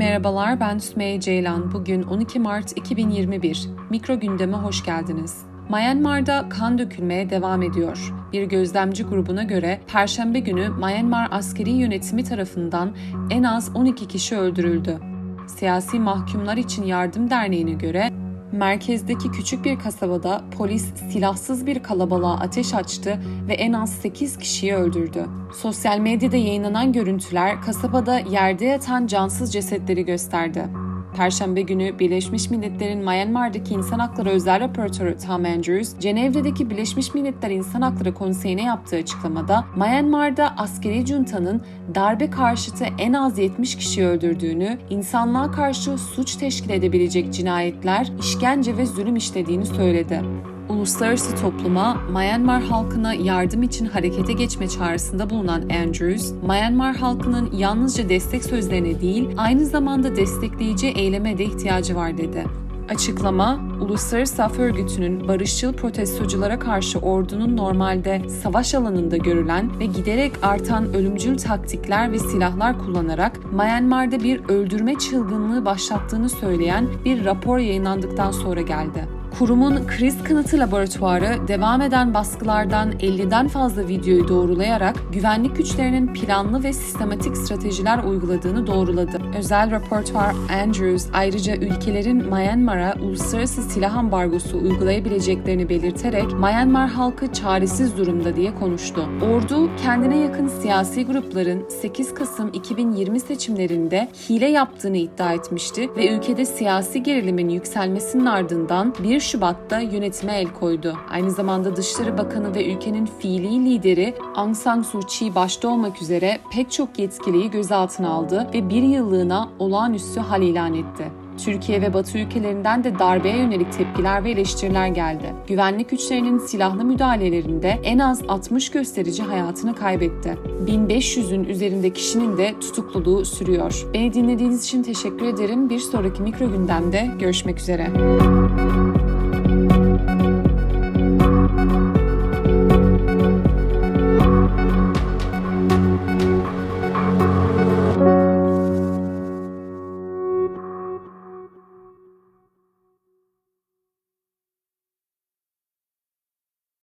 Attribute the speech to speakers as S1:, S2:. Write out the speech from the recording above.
S1: merhabalar ben Sümeyye Ceylan. Bugün 12 Mart 2021. Mikro gündeme hoş geldiniz. Myanmar'da kan dökülmeye devam ediyor. Bir gözlemci grubuna göre Perşembe günü Myanmar askeri yönetimi tarafından en az 12 kişi öldürüldü. Siyasi Mahkumlar İçin Yardım Derneği'ne göre merkezdeki küçük bir kasabada polis silahsız bir kalabalığa ateş açtı ve en az 8 kişiyi öldürdü. Sosyal medyada yayınlanan görüntüler kasabada yerde yatan cansız cesetleri gösterdi. Perşembe günü Birleşmiş Milletler'in Myanmar'daki İnsan Hakları Özel Raportörü Tom Andrews, Cenevre'deki Birleşmiş Milletler İnsan Hakları Konseyi'ne yaptığı açıklamada Myanmar'da askeri juntanın darbe karşıtı en az 70 kişi öldürdüğünü, insanlığa karşı suç teşkil edebilecek cinayetler, işkence ve zulüm işlediğini söyledi uluslararası topluma Myanmar halkına yardım için harekete geçme çağrısında bulunan Andrews, Myanmar halkının yalnızca destek sözlerine değil, aynı zamanda destekleyici eyleme de ihtiyacı var dedi. Açıklama, Uluslararası Af Örgütü'nün barışçıl protestoculara karşı ordunun normalde savaş alanında görülen ve giderek artan ölümcül taktikler ve silahlar kullanarak Myanmar'da bir öldürme çılgınlığı başlattığını söyleyen bir rapor yayınlandıktan sonra geldi. Kurumun kriz kanıtı laboratuvarı devam eden baskılardan 50'den fazla videoyu doğrulayarak güvenlik güçlerinin planlı ve sistematik stratejiler uyguladığını doğruladı. Özel raportuar Andrews ayrıca ülkelerin Myanmar'a uluslararası silah ambargosu uygulayabileceklerini belirterek Myanmar halkı çaresiz durumda diye konuştu. Ordu kendine yakın siyasi grupların 8 Kasım 2020 seçimlerinde hile yaptığını iddia etmişti ve ülkede siyasi gerilimin yükselmesinin ardından 1 Şubat'ta yönetime el koydu. Aynı zamanda Dışişleri Bakanı ve ülkenin fiili lideri Aung San Suu Kyi başta olmak üzere pek çok yetkiliyi gözaltına aldı ve bir yıllığına olağanüstü hal ilan etti. Türkiye ve Batı ülkelerinden de darbeye yönelik tepkiler ve eleştiriler geldi. Güvenlik güçlerinin silahlı müdahalelerinde en az 60 gösterici hayatını kaybetti. 1500'ün üzerinde kişinin de tutukluluğu sürüyor. Beni dinlediğiniz için teşekkür ederim. Bir sonraki mikro gündemde görüşmek üzere.